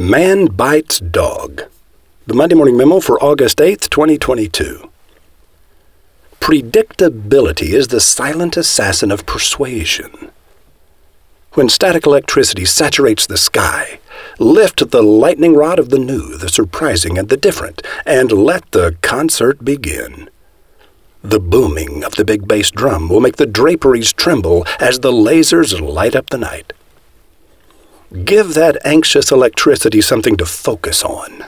Man bites dog. The Monday Morning Memo for August 8th, 2022. Predictability is the silent assassin of persuasion. When static electricity saturates the sky, lift the lightning rod of the new, the surprising, and the different, and let the concert begin. The booming of the big bass drum will make the draperies tremble as the lasers light up the night. Give that anxious electricity something to focus on.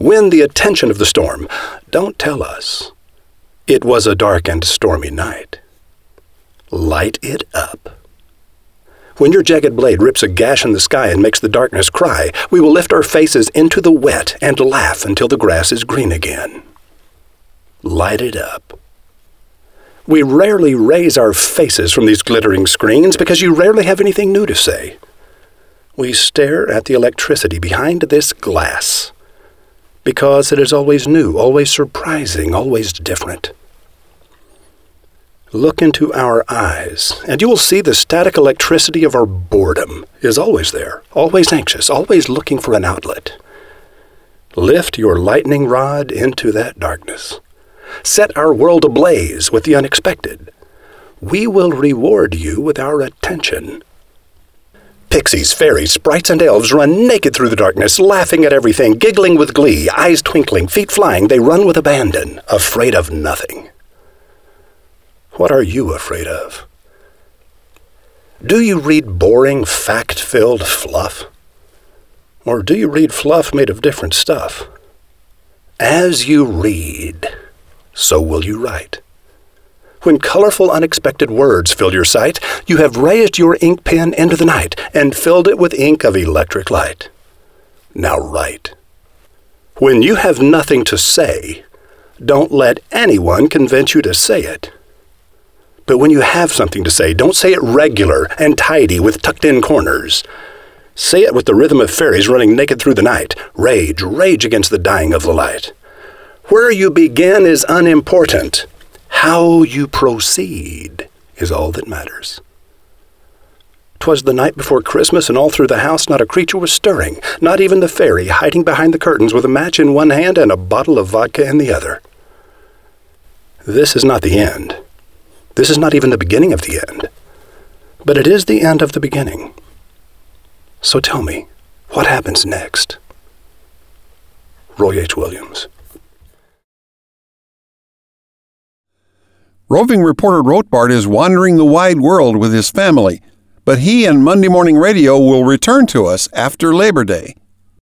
Win the attention of the storm. Don't tell us. It was a dark and stormy night. Light it up. When your jagged blade rips a gash in the sky and makes the darkness cry, we will lift our faces into the wet and laugh until the grass is green again. Light it up. We rarely raise our faces from these glittering screens because you rarely have anything new to say. We stare at the electricity behind this glass because it is always new, always surprising, always different. Look into our eyes, and you will see the static electricity of our boredom is always there, always anxious, always looking for an outlet. Lift your lightning rod into that darkness. Set our world ablaze with the unexpected. We will reward you with our attention. Pixies, fairies, sprites, and elves run naked through the darkness, laughing at everything, giggling with glee, eyes twinkling, feet flying. They run with abandon, afraid of nothing. What are you afraid of? Do you read boring, fact filled fluff? Or do you read fluff made of different stuff? As you read, so will you write. When colorful, unexpected words fill your sight, you have raised your ink pen into the night and filled it with ink of electric light. Now write. When you have nothing to say, don't let anyone convince you to say it. But when you have something to say, don't say it regular and tidy with tucked in corners. Say it with the rhythm of fairies running naked through the night. Rage, rage against the dying of the light. Where you begin is unimportant. How you proceed is all that matters. 'Twas the night before Christmas, and all through the house not a creature was stirring, not even the fairy hiding behind the curtains with a match in one hand and a bottle of vodka in the other. This is not the end. This is not even the beginning of the end. But it is the end of the beginning. So tell me, what happens next? Roy H. Williams. Roving reporter Rotbart is wandering the wide world with his family, but he and Monday Morning Radio will return to us after Labor Day.